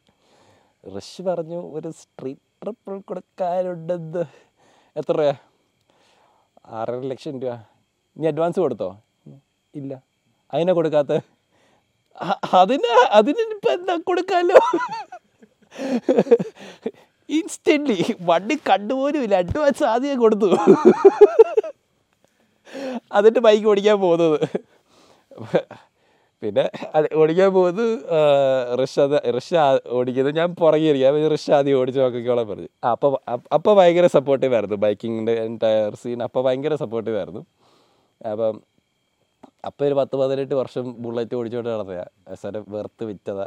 ഋഷി പറഞ്ഞു ഒരു സ്ട്രീറ്റ് ട്രിപ്പിൾ കൊടുക്കാനുണ്ടെന്ന് എത്ര രൂപ ആറര ലക്ഷം രൂപ. നീ അഡ്വാൻസ് കൊടുത്തോ? ഇല്ല. അതിനെ കൊടുക്കാത്ത? അതിന് അതിന് ഇപ്പം എന്താ കൊടുക്കാമല്ലോ ഇൻസ്റ്റന്റ്ലി വണ്ടി കണ്ടുപോലും ഇല്ല. അഡ്വാൻസ് ആദ്യം കൊടുത്തു. എന്നിട്ട് ബൈക്ക് ഓടിക്കാൻ പോകുന്നത്. പിന്നെ ഓടിക്കാൻ പോകുന്നത് റിഷ റഷ് ഓടിക്കുന്നത്. ഞാൻ പുറകെയിരിക്കും അപ്പം റിഷ ആദ്യം ഓടിച്ച് നോക്കിക്കോളാൻ പറഞ്ഞു. അപ്പോൾ അപ്പോൾ ഭയങ്കര സപ്പോർട്ടീവ് ആയിരുന്നു ബൈക്കിങ്ങിന്റെ എന്റയർ സീൻ അപ്പോൾ ഭയങ്കര സപ്പോർട്ടീവ് ആയിരുന്നു. അപ്പം അപ്പോൾ ഒരു പത്ത് പതിനെട്ട് വർഷം ബുള്ളറ്റ് ഓടിച്ചോണ്ട് നടന്നതാ. സാറെ വെറുത്ത് വിറ്റതാ.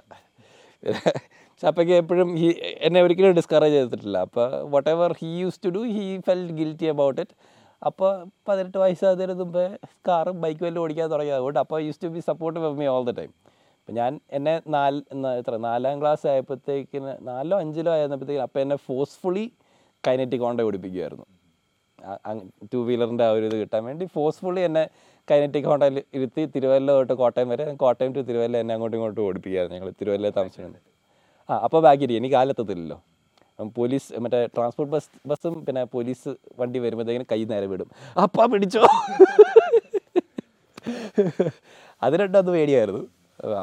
പക്ഷെ അപ്പോഴേക്ക് എപ്പോഴും ഹി എന്നെ ഒരിക്കലും ഡിസ്കറേജ് ചെയ്തിട്ടില്ല. അപ്പോൾ whatever he use to do he felt guilty about it അപ്പോൾ പതിനെട്ട് വയസ്സാകുന്നതിന് മുമ്പേ കാറും ബൈക്കും എല്ലാം ഓടിക്കാൻ തുടങ്ങിയത്. അതുകൊണ്ട് അപ്പോൾ use to be support of me all the time അപ്പം ഞാൻ എന്നെ നാല് എത്ര നാലാം ക്ലാസ് ആയപ്പോഴത്തേക്കിന് നാലോ അഞ്ചിലോ ആയിരുന്നപ്പോഴത്തേക്കിന് അപ്പം എന്നെ ഫോഴ്സ്ഫുള്ളി കൈനറ്റിക് ഹോണ്ട ഓടിപ്പിക്കുമായിരുന്നു ടു വീലറിന്റെ ആ ഒരു ഇത് കിട്ടാൻ വേണ്ടി ഫോഴ്സ്ഫുള്ളി എന്നെ കൈനറ്റിക് ഹോണ്ടയിൽ ഇരുത്തി തിരുവല്ല തൊട്ട് കോട്ടയം വരെ കോട്ടയം ടു തിരുവല്ല എന്നെ അങ്ങോട്ടും ഇങ്ങോട്ടും ഓടിപ്പിക്കുകയായിരുന്നു ഞങ്ങൾ തിരുവല്ലയിൽ താമസിക്കുന്നത് ആ അപ്പോൾ ബാക്കിരി എനിക്ക് കാലെത്തത്തില്ലല്ലോ. പോലീസ് മറ്റേ ട്രാൻസ്പോർട്ട് ബസ് ബസ്സും പിന്നെ പോലീസ് വണ്ടി വരുമ്പോഴത്തേക്കിന് കൈ നേരെ വിടും. അപ്പ പിടിച്ചോ? അത് രണ്ടും അത് പേടിയായിരുന്നു.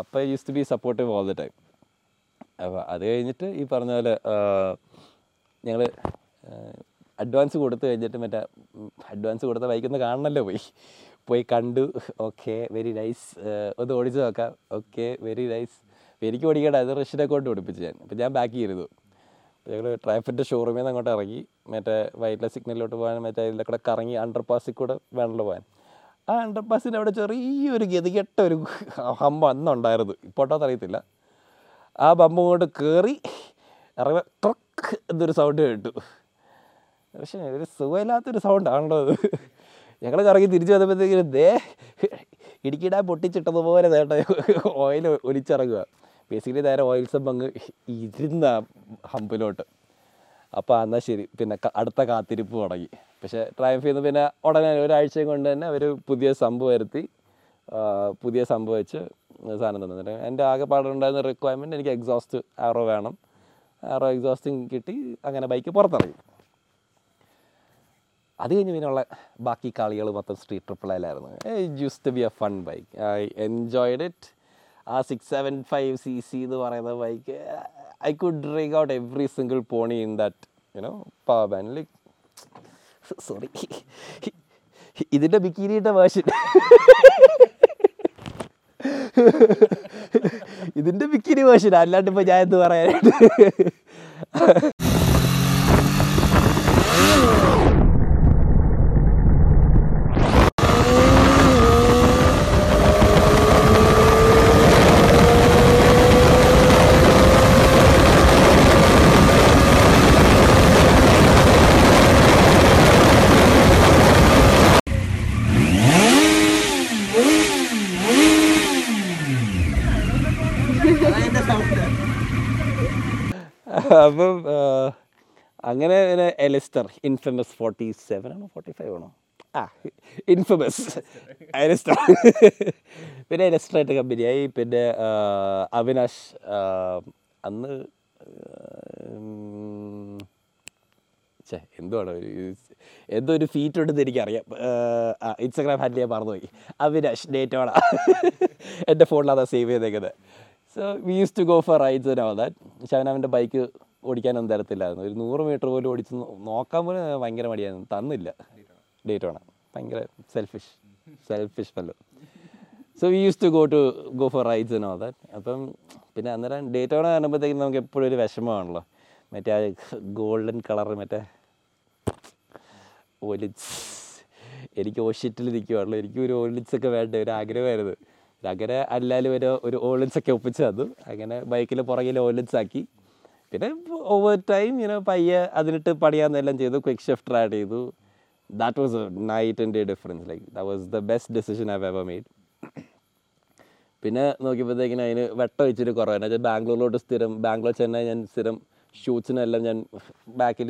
അപ്പം use to be supportive all the time അപ്പോൾ അത് കഴിഞ്ഞിട്ട് ഈ പറഞ്ഞ പോലെ ഞങ്ങൾ അഡ്വാൻസ് കൊടുത്തു കഴിഞ്ഞിട്ട് മറ്റേ അഡ്വാൻസ് കൊടുത്ത ബൈക്കൊന്ന് കാണണമല്ലോ പോയി. പോയി കണ്ടു. ഓക്കെ വെരി നൈസ് ഒന്ന് ഓടിച്ച് നോക്കാം. ഓക്കെ വെരി നൈസ് എനിക്ക് ഓടിക്കേണ്ട അത് റഷ്യനെ കൊണ്ട് ഓടിപ്പിച്ചു ഞാൻ. അപ്പം ഞാൻ ഞങ്ങൾ ട്രാഫിന്റെ ഷോറൂമിൽ നിന്ന് അങ്ങോട്ട് ഇറങ്ങി. മറ്റേ വൈറ്റ്ല സിഗ്നലിലോട്ട് പോകാൻ മറ്റേ ഇതിലെ കൂടെ കറങ്ങി അണ്ടർ പാസിൽ കൂടെ വേണമല്ലോ പോകാൻ. ആ അണ്ടർ പാസിന്റെ അവിടെ ചെറിയൊരു ഗതികെട്ട ഒരു ഹമ്പ് അന്നുണ്ടായിരുന്നു. ഇപ്പോട്ടോ അറിയത്തില്ല ആ ബമ്പ് കൊണ്ട് കയറി ഇറങ്ങി ട്രക്ക് എന്നൊരു സൗണ്ട് കേട്ടു. പക്ഷേ ഒരു സുഖമില്ലാത്തൊരു സൗണ്ടാണല്ലോ അത്. ഞങ്ങൾ കറങ്ങി തിരിച്ചു വന്നപ്പോഴത്തേക്കും ദേ ഇടുക്കിടാൻ പൊട്ടിച്ചിട്ടതുപോലെ നേട്ട. ഓയിൽ ഒലിച്ചിറങ്ങുക ബേസിക്കലി നേരെ ഓയിൽ അങ്ങ് ഇരുന്ന ഹമ്പിലോട്ട് അപ്പോൾ എന്നാൽ ശരി. പിന്നെ അടുത്ത കാത്തിരിപ്പ് തുടങ്ങി. പക്ഷേ ട്രയംഫ് ചെയ്യുന്ന പിന്നെ ഉടനെ ഒരാഴ്ച കൊണ്ട് തന്നെ അവർ പുതിയ സംഭവം വരുത്തി പുതിയ സംഭവം വെച്ച് സാധനം തന്നിട്ട് എന്റെ ആകെ പാടുണ്ടായിരുന്ന റിക്വയർമെന്റ് എനിക്ക് എക്സോസ്റ്റ് ആറോ വേണം. ആറോ എക്സോസ്റ്റിങ് കിട്ടി അങ്ങനെ ബൈക്ക് പുറത്തിറങ്ങി. അത് കഴിഞ്ഞ് പിന്നെയുള്ള ബാക്കി കളികൾ മൊത്തം street ട്രിപ്പിളായിരുന്നു use to be a fun bike I enjoyed it ആ six seven five C C എന്ന് പറയുന്ന bike I could drink out every single pony in that you know power band like sorry ഇതിന്റെ ബിക്കിനിയുടെ വേർഷൻ ഇതിന്റെ ബിക്കിനി വേർഷൻ അല്ലാണ്ട് ഇപ്പോൾ ഞാൻ എന്ത് പറയാനായിട്ട് അപ്പം അങ്ങനെ എലിസ്റ്റർ ഇൻഫമസ് ഫോർട്ടി സെവൻ ആണോ? ഫോർട്ടി ഫൈവ് ആണോ? ആ ഇൻഫമസ് എലിസ്റ്റർ പിന്നെ എലിസ്റ്ററായിട്ട് കമ്പനിയായി പിന്നെ അവിനാഷ് അന്ന് എന്തുവാണ് ഒരു എന്തോ ഒരു ഫീറ്റ് ഉണ്ടെന്ന് എനിക്കറിയാം. ഇൻസ്റ്റാഗ്രാം ഹാൻഡിൽ ഞാൻ മറന്നുപോയി. അവിനാഷ് ഡേറ്റോണ എന്റെ ഫോണിലാണ് സേവ് ചെയ്തേക്കുന്നത് so we use to go for rides and all അവൻ അവന്റെ ബൈക്ക് ഓടിക്കാനൊന്നും തരത്തില്ലായിരുന്നു. ഒരു നൂറ് മീറ്റർ പോലും ഓടിച്ച് നോക്കാൻ പോലും ഭയങ്കര മടിയായിരുന്നു. തന്നില്ല. ഡേറ്റോണ ഭയങ്കര selfish selfish fellow so we use to go to go for rides and all that അപ്പം പിന്നെ അന്നേരം ഡേറ്റോണ കാണുമ്പോഴത്തേക്കും നമുക്ക് എപ്പോഴും ഒരു വിഷമമാണല്ലോ മറ്റേ ആ ഗോൾഡൻ കളർ മറ്റേ ഒലിറ്റ്സ് എനിക്ക് ഓഷിറ്റിൽ നിൽക്കുവാണല്ലോ എനിക്ക് ഒരു ഓളിറ്റ്സ് ഒക്കെ വേണ്ട ഒരു ആഗ്രഹമായിരുന്നു. അങ്ങനെ അല്ലാലും ഒരു ഒരു ഓളിറ്റ്സ് ഒക്കെ ഒപ്പിച്ചു തന്നു. അങ്ങനെ ബൈക്കിൽ പുറകിൽ ഓളിറ്റ്സ് ആക്കി. പിന്നെ ഓവർ ടൈം ഇങ്ങനെ പയ്യെ അതിനിട്ട് പണിയാന്നെല്ലാം ചെയ്തു. ക്വിക്ക് ഷിഫ്റ്റർ ആഡ് ചെയ്തു. That was night and day difference like that was the best decision I ever made പിന്നെ നോക്കിയപ്പോഴത്തേക്കിനും അതിന് വെട്ടം വെച്ചിട്ട് കുറവാണ്. വെച്ചാൽ ബാംഗ്ലൂരിലോട്ട് സ്ഥിരം ബാംഗ്ലൂർ ചെന്നൈ ഞാൻ സ്ഥിരം ഷൂട്ട്സിനെല്ലാം ഞാൻ ബാക്കിൽ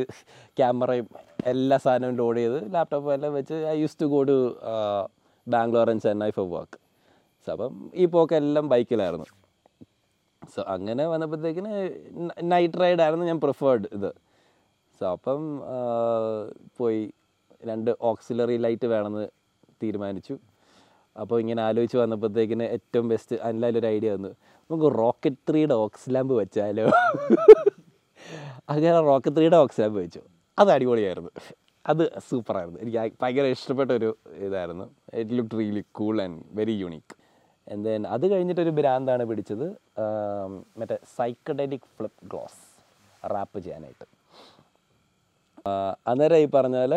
ക്യാമറയും എല്ലാ സാധനവും ലോഡ് ചെയ്ത് ലാപ്ടോപ്പും എല്ലാം വെച്ച് I use to go to Bangalore and Chennai for work അപ്പം ഈ പോക്കെല്ലാം ബൈക്കിലായിരുന്നു സോ അങ്ങനെ വന്നപ്പോഴത്തേക്കിന് നൈറ്റ് റൈഡായിരുന്നു ഞാൻ പ്രിഫേർഡ് ഇത്. സോ അപ്പം പോയി രണ്ട് ഓക്സിലറി ലൈറ്റ് വേണമെന്ന് തീരുമാനിച്ചു. അപ്പോൾ ഇങ്ങനെ ആലോചിച്ച് വന്നപ്പോഴത്തേക്കിന് ഏറ്റവും ബെസ്റ്റ് അതിലൊരു ഐഡിയ വന്നു. നമുക്ക് റോക്കറ്റ് ത്രീയുടെ ഓക്സ് ലാമ്പ് വെച്ചാലോ? അങ്ങനെ റോക്കറ്റ് ത്രീയുടെ ഓക്സ് ലാമ്പ് വെച്ചു. അത് അടിപൊളിയായിരുന്നു. അത് സൂപ്പറായിരുന്നു എനിക്ക് ഭയങ്കര ഇഷ്ടപ്പെട്ട ഒരു ഇതായിരുന്നു. It look really cool and very unique and then അത് കഴിഞ്ഞിട്ടൊരു ഭ്രാന്താണ് പിടിച്ചത് മറ്റേ സൈക്കഡലിക് ഫ്ലിപ്പ് ഗ്ലോസ് റാപ്പ് ചെയ്യാനായിട്ട്. അന്നേരം ഈ പറഞ്ഞാൽ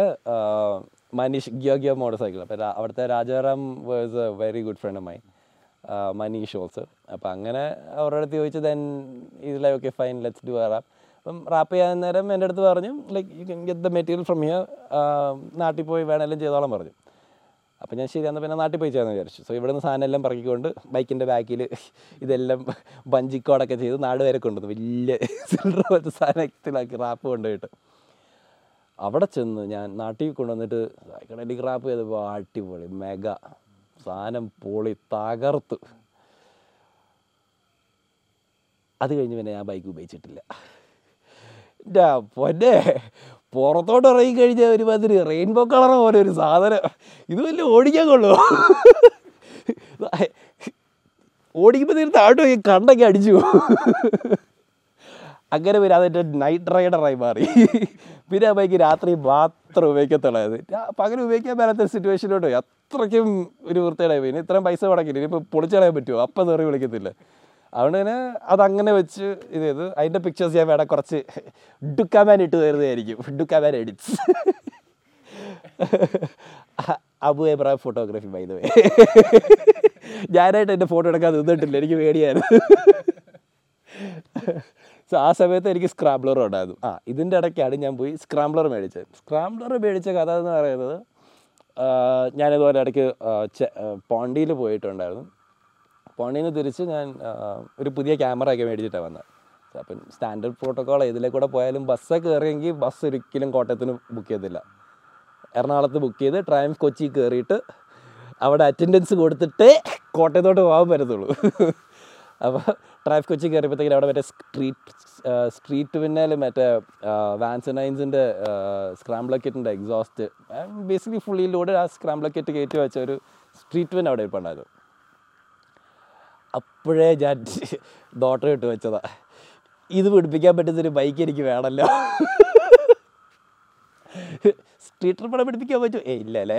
മനീഷ് ഗിയോ ഗിയോ മോട്ടോർ സൈക്കിൾ. അപ്പോൾ അവിടുത്തെ Rajaram was a very good friend my Manish also അപ്പോൾ അങ്ങനെ അവരുടെ അടുത്ത് ചോദിച്ചു ദെൻ ഇതിലെ okay fine let's do wrap അപ്പം റാപ്പ് ചെയ്യാൻ നേരം എന്റെ അടുത്ത് പറഞ്ഞു like you can get the material from here നാട്ടിൽ പോയി വേണമെങ്കിലും ചെയ്തോളം പറഞ്ഞു. അപ്പം ഞാൻ ശരി എന്നാൽ പിന്നെ നാട്ടിൽ പോയി ചെയ്യാമെന്ന് വിചാരിച്ചു. സോ ഇവിടുന്ന് സാധനം എല്ലാം പറക്കിക്കൊണ്ട് ബൈക്കിന്റെ ബാക്കിൽ ഇതെല്ലാം ബഞ്ചിക്കോടൊക്കെ ചെയ്ത് നാട് വരെ കൊണ്ടുവന്നു. വലിയ സിലിണ്ടർ പോലത്തെ സാധനത്തിലാക്കി റാപ്പ് കൊണ്ടുപോയിട്ട്. അവിടെ ചെന്ന് ഞാൻ നാട്ടിൽ കൊണ്ടുവന്നിട്ട് സൈക്കഡലിക് റാപ്പ് ചെയ്തപ്പോൾ അടിപൊളി മെഗ സാധനം പൊളി തകർത്ത്. അത് കഴിഞ്ഞ് പിന്നെ ഞാൻ ബൈക്ക് ഉപയോഗിച്ചിട്ടില്ല. പൊന്നെ പുറത്തോട്ട് ഇറങ്ങി ഒരു ഒരുമാതിരി റെയിൻബോ കളർ പോലെ ഒരു സാധനം. ഇത് വലിയ ഓടിക്കാൻ കൊള്ളു ഓടിക്കുമ്പോൾ തീരെ താഴോട്ട് പോയി കണ്ടൊക്കെ അടിച്ചു. അങ്ങനെ പിന്നെ അതെന്റെ നൈറ്റ് റൈഡറായി മാറി. പിന്നെ ആ ബൈക്ക് രാത്രി മാത്രം ഉപയോഗിക്കത്തുള്ളത് പകരം ഉപയോഗിക്കാൻ മേലാത്ത സിറ്റുവേഷനിലോട്ട് അത്രയ്ക്കും ഒരു വൃത്തിയുടെ പിന്നെ ഇത്രയും പൈസ മുടക്കില്ല ഇനിയിപ്പോൾ പൊളിച്ചളയാൻ പറ്റുമോ? അപ്പം തെറി വിളിക്കത്തില്ല. അതുകൊണ്ട് തന്നെ അതങ്ങനെ വെച്ച് ഇത് ചെയ്ത് അതിന്റെ പിക്ചേഴ്സ് ഞാൻ വേണം കുറച്ച് ഡുക്കാമാൻ ഇട്ട് തരുന്നതായിരിക്കും ഡുക്കാമാൻ edits Abu Abraham photography by the way ഞാനായിട്ട് എന്റെ ഫോട്ടോ എടുക്കാൻ നിന്നിട്ടില്ല. എനിക്ക് പേടിയായിരുന്നു. സോ ആ സമയത്ത് എനിക്ക് സ്ക്രാംബ്ലർ ഉണ്ടായിരുന്നു. ആ ഇതിന്റെ ഇടയ്ക്കാണ് ഞാൻ പോയി സ്ക്രാംബ്ലർ മേടിച്ചത്. സ്ക്രാംബ്ലർ മേടിച്ച കഥ എന്ന് പറയുന്നത് ഞാനിതുപോലെ ഇടയ്ക്ക് പോണ്ടിയിൽ പോയിട്ടുണ്ടായിരുന്നു. നിന്ന് തിരിച്ച് ഞാൻ ഒരു പുതിയ ക്യാമറയൊക്കെ മേടിച്ചിട്ടാണ് വന്നത് അപ്പം സ്റ്റാൻഡേർഡ് പ്രോട്ടോക്കോൾ ഇതിലെ കൂടെ പോയാലും ബസ്സൊക്കെ കയറിയെങ്കിൽ ബസ് ഒരിക്കലും കോട്ടയത്തിന് ബുക്ക് ചെയ്തില്ല. എറണാകുളത്ത് ബുക്ക് ചെയ്ത് ട്രയംഫ് കൊച്ചി കയറിയിട്ട് അവിടെ അറ്റൻഡൻസ് കൊടുത്തിട്ടേ കോട്ടയത്തോട്ട് പോകാൻ പറ്റത്തുള്ളൂ. അപ്പോൾ ട്രാഫിക് കൊച്ചി കയറിയപ്പോഴത്തേക്കും അവിടെ മറ്റേ സ്ട്രീറ്റ് സ്ട്രീറ്റ് പിന്നാലും മറ്റേ വാൻസ് നൈൻസിന്റെ സ്ക്രാംബ്ലക്കറ്റിന്റെ എക്സോസ്റ്റ് ബേസിക്കലി ഫുള്ളി ലോഡ് ആ സ്ക്രാംബ്ലക്കറ്റ് കയറ്റി വെച്ച ഒരു സ്ട്രീറ്റ് വിൻ അവിടെ ഇരിപ്പുണ്ടായിരുന്നു. അപ്പോഴേ ഞാൻ ഡോട്ടർ ഇട്ട് വെച്ചതാ. ഇത് പിടിപ്പിക്കാൻ പറ്റുന്നൊരു ബൈക്ക് എനിക്ക് വേണമല്ലോ സ്ട്രീറ്റർ പടം പിടിപ്പിക്കാൻ പറ്റുമോ ഏ ഇല്ല അല്ലേ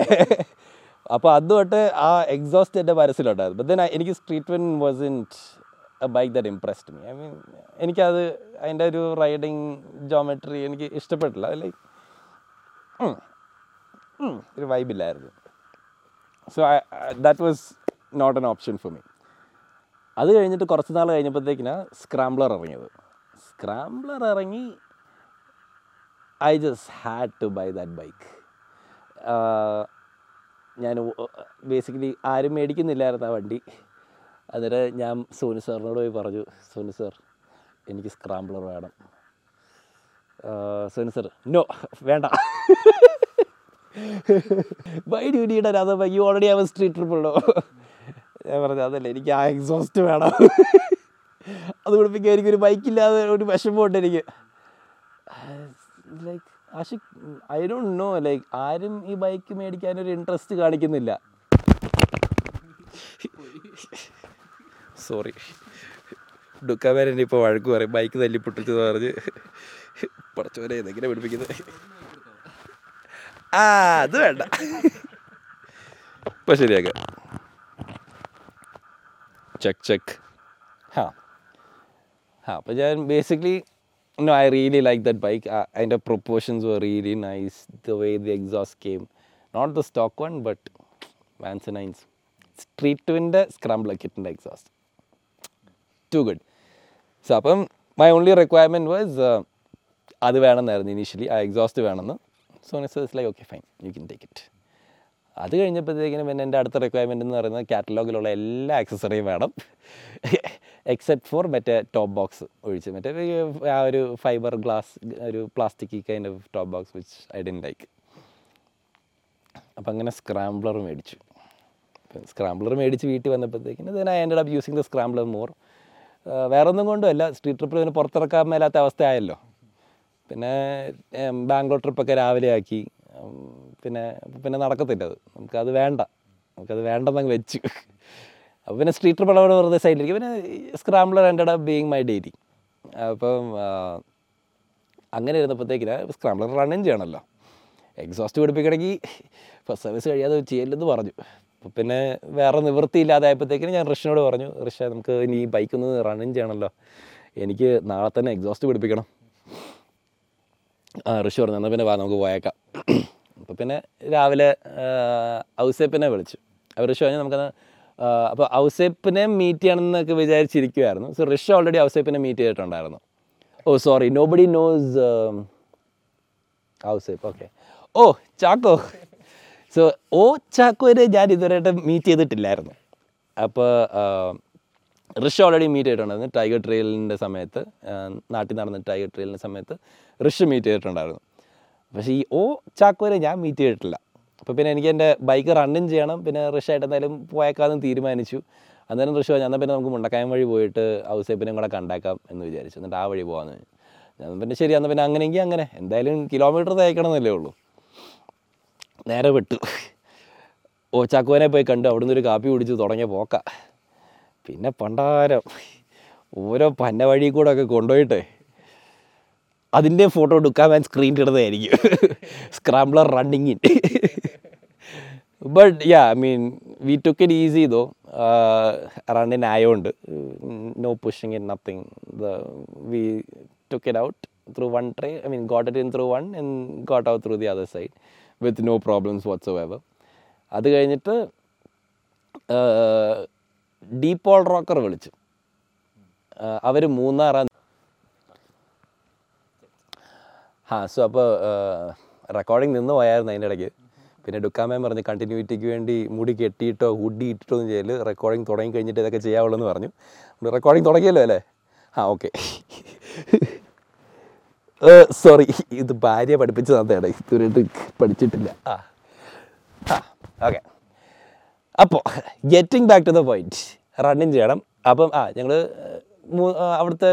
അപ്പോൾ അത് തൊട്ട് ആ എക്സോസ്റ്റ് എന്റെ മനസ്സിലുണ്ടായിരുന്നു. ബട്ട് എനിക്ക് street twin was in bike that impressed me I mean എനിക്കത് അതിന്റെ ഒരു റൈഡിങ് ജോമെട്രി എനിക്ക് ഇഷ്ടപ്പെട്ടില്ല. ലൈക്ക് ഒരു വൈബില്ലായിരുന്നു so that was not an option for me അത് കഴിഞ്ഞിട്ട് കുറച്ച് നാൾ കഴിഞ്ഞപ്പോഴത്തേക്കിനാണ് സ്ക്രാംബ്ലർ ഇറങ്ങിയത്. സ്ക്രാംബ്ലർ ഇറങ്ങി I just had to buy that bike ഞാൻ ബേസിക്കലി ആരും മേടിക്കുന്നില്ലായിരുന്നു ആ വണ്ടി. അന്നേരം ഞാൻ സോനു സാറിനോട് പോയി പറഞ്ഞു സോനു സാർ എനിക്ക് സ്ക്രാംബ്ലർ വേണം. സോനു സാർ നോ വേണ്ട. Why do need bike you already have street trip ഉള്ളൂ ഞാൻ പറഞ്ഞു അതല്ല എനിക്ക് ആ എക്സോസ്റ്റ് വേണം. അത് കുടിപ്പിക്കാൻ എനിക്കൊരു ബൈക്കില്ലാതെ ഒരു വിഷമമുണ്ട് എനിക്ക്. Like Ashiq I don't know like ആരും ഈ ബൈക്ക് മേടിക്കാൻ ഒരു ഇൻട്രസ്റ്റ് കാണിക്കുന്നില്ല. സോറി ഡുക്കാമേരൻ ഇപ്പോൾ വഴക്ക് പറയും. ബൈക്ക് തല്ലിപ്പൊട്ടിച്ചെന്ന് പറഞ്ഞ് പടച്ചോരെ ഇതെങ്ങനെ പിടിപ്പിക്കുന്നത്? ആ അത് വേണ്ട. ഇപ്പം ശരിയാക്കാം. ചെക്ക് ചെക്ക് ഹാ ഹാ അപ്പോൾ ഞാൻ basically no I really like that bike അതിന്റെ proportions were really nice the way the exhaust came not the stock one but Vance Hines street ടുവിന്റെ സ്ക്രാമ്പിൾ കിറ്റിന്റെ എക്സോസ്റ്റ് ടു ഗുഡ് സോ അപ്പം മൈ ഓൺലി റിക്വയർമെന്റ് വാസ് അത് വേണമെന്നായിരുന്നു ഇനീഷ്യലി ആ എക്സോസ്റ്റ് വേണമെന്ന്. So it's like okay fine you can take it അത് കഴിഞ്ഞപ്പോഴത്തേക്കിനും പിന്നെ എന്റെ അടുത്ത റിക്വയർമെന്റ് എന്ന് പറയുന്നത് കാറ്റലോഗിലുള്ള എല്ലാ ആക്സസറിയും വേണം. എക്സെപ്റ്റ് ഫോർ മറ്റേ ടോപ്പ് ബോക്സ് ഒഴിച്ച്. മറ്റേ ആ ഒരു ഫൈബർ ഗ്ലാസ് ഒരു plastic kind of top box which I'd like അപ്പം അങ്ങനെ സ്ക്രാംബ്ലർ മേടിച്ചു സ്ക്രാംബ്ലർ മേടിച്ച് വീട്ടിൽ വന്നപ്പോഴത്തേക്കിന് then I ended up using the scrambler more. വേറെ ഒന്നും കൊണ്ടുമല്ല. സ്ട്രീറ്റ് ട്രിപ്പിൽ പിന്നെ പുറത്തിറക്കാൻ മേലാത്ത അവസ്ഥയായല്ലോ. പിന്നെ ഏം, ബാംഗ്ലൂർ ട്രിപ്പൊക്കെ രാവിലെ ആക്കി. പിന്നെ പിന്നെ നടക്കത്തില്ല അത്. നമുക്കത് വേണ്ട. നമുക്കത് വേണ്ടെന്നങ്ങ് വെച്ചു. അപ്പോൾ പിന്നെ സ്ട്രീറ്റ് അവിടെ വെറുതെ സൈഡിലേക്ക് പിന്നെ സ്ക്രാംബ്ലർ എന്റെ ബീങ് മൈ ഡെയിലി അപ്പം അങ്ങനെ ഇരുന്നപ്പോഴത്തേക്കിന് സ്ക്രാംബ്ലർ റണ്ണും ചെയ്യണമല്ലോ എക്സോസ്റ്റ് പിടിപ്പിക്കണമെങ്കിൽ ഫസ്റ്റ് സർവീസ് കഴിയാതെ ചെയ്യല്ലെന്ന് പറഞ്ഞു. പിന്നെ വേറെ നിവൃത്തിയില്ലാതായപ്പോഴത്തേക്കിന് ഞാൻ ഋഷിനോട് പറഞ്ഞു ഋഷ നമുക്ക് ഇനി ഈ ബൈക്ക് ഒന്ന് റണ്ണും ചെയ്യണമല്ലോ എനിക്ക് നാളെ തന്നെ എക്സോസ്റ്റ് പിടിപ്പിക്കണം. ആ ഋഷി പറഞ്ഞു എന്നാൽ പിന്നെ വാ നമുക്ക് പോയേക്കാം. അപ്പോൾ പിന്നെ രാവിലെ ഔസേപ്പിനെ വിളിച്ചു. അപ്പോൾ ഋഷി പറഞ്ഞു നമുക്കത് അപ്പോൾ ഔസേപ്പിനെ മീറ്റ് ചെയ്യണമെന്നൊക്കെ വിചാരിച്ചിരിക്കുമായിരുന്നു സോ ഋഷി ഓൾറെഡി ഔസേപ്പിനെ മീറ്റ് ചെയ്തിട്ടുണ്ടായിരുന്നു. ഓ sorry no buddy knows Ouseph okay oh Chacko. So oh ചാക്കോനെ ഞാൻ ഇതുവരെയായിട്ട് മീറ്റ് ചെയ്തിട്ടില്ലായിരുന്നു. അപ്പോൾ ഋഷി ഓൾറെഡി മീറ്റ് ചെയ്തിട്ടുണ്ടായിരുന്നു. ടൈഗർ ട്രെയിലിന്റെ സമയത്ത് നാട്ടിൽ നടന്ന ടൈഗർ ട്രെയിലിന്റെ സമയത്ത് ഋഷി മീറ്റ് ചെയ്തിട്ടുണ്ടായിരുന്നു. പക്ഷേ ഈ ഓ ചാക്കോരെ ഞാൻ മീറ്റ് ചെയ്തിട്ടില്ല. അപ്പോൾ പിന്നെ എനിക്ക് എന്റെ ബൈക്ക് റണ്ണും ചെയ്യണം. പിന്നെ ഋഷായിട്ട് എന്തായാലും പോയേക്കാമെന്ന് തീരുമാനിച്ചു. അന്നേരം ഋഷി പറഞ്ഞു എന്നാൽ പിന്നെ നമുക്ക് മുണ്ടക്കായം വഴി പോയിട്ട് ഔസേപ്പിനെയും കൂടെ കണ്ടാക്കാം എന്ന് വിചാരിച്ചു. എന്നിട്ട് ആ വഴി പോകാമെന്ന്. ഞാൻ പിന്നെ ശരി എന്നാൽ പിന്നെ അങ്ങനെയെങ്കിൽ അങ്ങനെ. എന്തായാലും കിലോമീറ്റർ തയ്ക്കണമെന്നല്ലേ ഉള്ളൂ. നേരെ വിട്ടു. ഓ ചാക്കോനെ പോയി കണ്ടു. അവിടുന്ന് ഒരു കാപ്പി കുടിച്ച്. തുടങ്ങിയ പോക്ക. പിന്നെ പണ്ടാരം ഓരോ പന്ന വഴി കൂടെ ഒക്കെ കൊണ്ടുപോയിട്ട് അതിന്റെ ഫോട്ടോ എടുക്കാൻ ഞാൻ സ്ക്രീൻ ഇടുന്നതായിരിക്കും scrambler running in but yeah I mean we took it easy though running ആയതുകൊണ്ട് no pushing in nothing the we took it out through one tray I mean got it in through one and got out through the other side with no problems whatsoever അത് കഴിഞ്ഞിട്ട് ഡീപോൾ റോക്കർ വിളിച്ചു. അവർ മൂന്നാറാം ആ സോ അപ്പോൾ റെക്കോർഡിങ് നിന്ന് പോയായിരുന്നു അതിന്റെ ഇടയ്ക്ക്. പിന്നെ ഡുക്കാമേൻ പറഞ്ഞ് കണ്ടിന്യൂറ്റിക്ക് വേണ്ടി മുടി കെട്ടിയിട്ടോ ഹുഡി ഇട്ടിട്ടോ ഒന്നും ചെയ്യൽ. റെക്കോർഡിങ് തുടങ്ങി കഴിഞ്ഞിട്ട് ഇതൊക്കെ ചെയ്യാവുള്ളൂ എന്ന് പറഞ്ഞു റെക്കോർഡിങ് തുടങ്ങിയല്ലോ അല്ലേ? ആ ഓക്കെ. സോറി ഇത് ഭാര്യ പഠിപ്പിച്ചതാണ് ഇടയ്ക്ക് ഇതുവരെയായിട്ട് പഠിച്ചിട്ടില്ല. ആ ആ ഓക്കെ. അപ്പോൾ getting back to the point running ചെയ്യണം. അപ്പം ആ ഞങ്ങൾ അവിടുത്തെ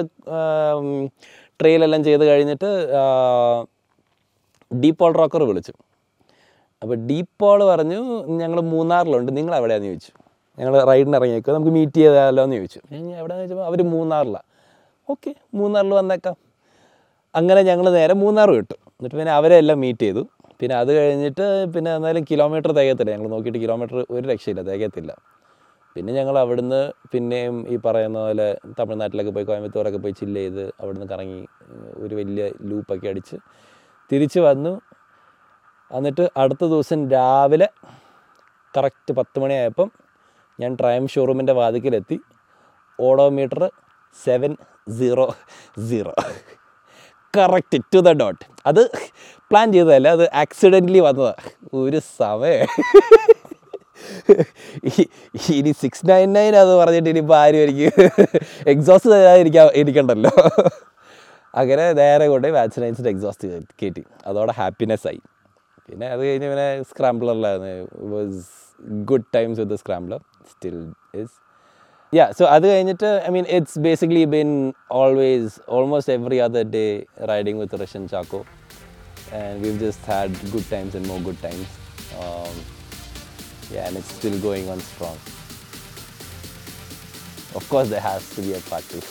ട്രെയിലെല്ലാം ചെയ്ത് കഴിഞ്ഞിട്ട് ഡീപ്പോൾ റോക്കർ വിളിച്ചു. അപ്പോൾ ഡീപ്പോൾ പറഞ്ഞു ഞങ്ങൾ മൂന്നാറിലുണ്ട്. നിങ്ങൾ എവിടെയാണെന്ന് ചോദിച്ചു. ഞങ്ങൾ റൈഡിന് ഇറങ്ങിയേക്കുക നമുക്ക് മീറ്റ് ചെയ്താലോ എന്ന് ചോദിച്ചു. എവിടെയാണെന്ന് ചോദിച്ചപ്പോൾ അവർ മൂന്നാറിലാണ് ഓക്കെ മൂന്നാറിൽ വന്നേക്കാം. അങ്ങനെ ഞങ്ങൾ നേരെ മൂന്നാർ വിട്ടു. എന്നിട്ട് പിന്നെ അവരെല്ലാം മീറ്റ് ചെയ്തു. പിന്നെ അത് കഴിഞ്ഞിട്ട് പിന്നെ എന്നാലും കിലോമീറ്റർ തികയത്തില്ല. ഞങ്ങൾ നോക്കിയിട്ട് കിലോമീറ്റർ ഒരു രക്ഷയില്ല തികയത്തില്ല. പിന്നെ ഞങ്ങൾ അവിടുന്ന് പിന്നെയും ഈ പറയുന്ന പോലെ തമിഴ്നാട്ടിലൊക്കെ പോയി കോയമ്പത്തൂരൊക്കെ പോയി ചില്ല് ചെയ്ത് അവിടുന്ന് കറങ്ങി ഒരു വലിയ ലൂപ്പൊക്കെ അടിച്ച് തിരിച്ച് വന്നു. എന്നിട്ട് അടുത്ത ദിവസം രാവിലെ കറക്റ്റ് പത്ത് മണിയായപ്പം ഞാൻ ട്രയം ഷോറൂമിന്റെ വാതിക്കലെത്തി. Odometer seven zero zero correct to the dot അത് പ്ലാൻ ചെയ്തതല്ല അത് ആക്സിഡന്റലി വന്നതാണ് ഒരു സമയം. ഇനി സിക്സ് നയൻ നയൻ അത് പറഞ്ഞിട്ട് ഇനിയിപ്പോൾ ആരും എനിക്ക് എക്സോസ്റ്റ് തരാതിരിക്കാൻ ഇരിക്കണ്ടല്ലോ. അങ്ങനെ നേരെ കൊണ്ട് വാക്സിനൈൻസിന്റെ എക്സോസ്റ്റ് കയറ്റി അതോടെ ഹാപ്പിനെസ് ആയി. പിന്നെ അത് കഴിഞ്ഞ് പിന്നെ സ്ക്രാംബ്ലറിലായിരുന്നു was good times with scrambler still is yeah so അത് കഴിഞ്ഞിട്ട് I mean it's basically been always almost every other day riding with Russian Chacko and we've just had good times and more good times. Um, yeah, and it's still going on strong. Of course, there has to be a part two.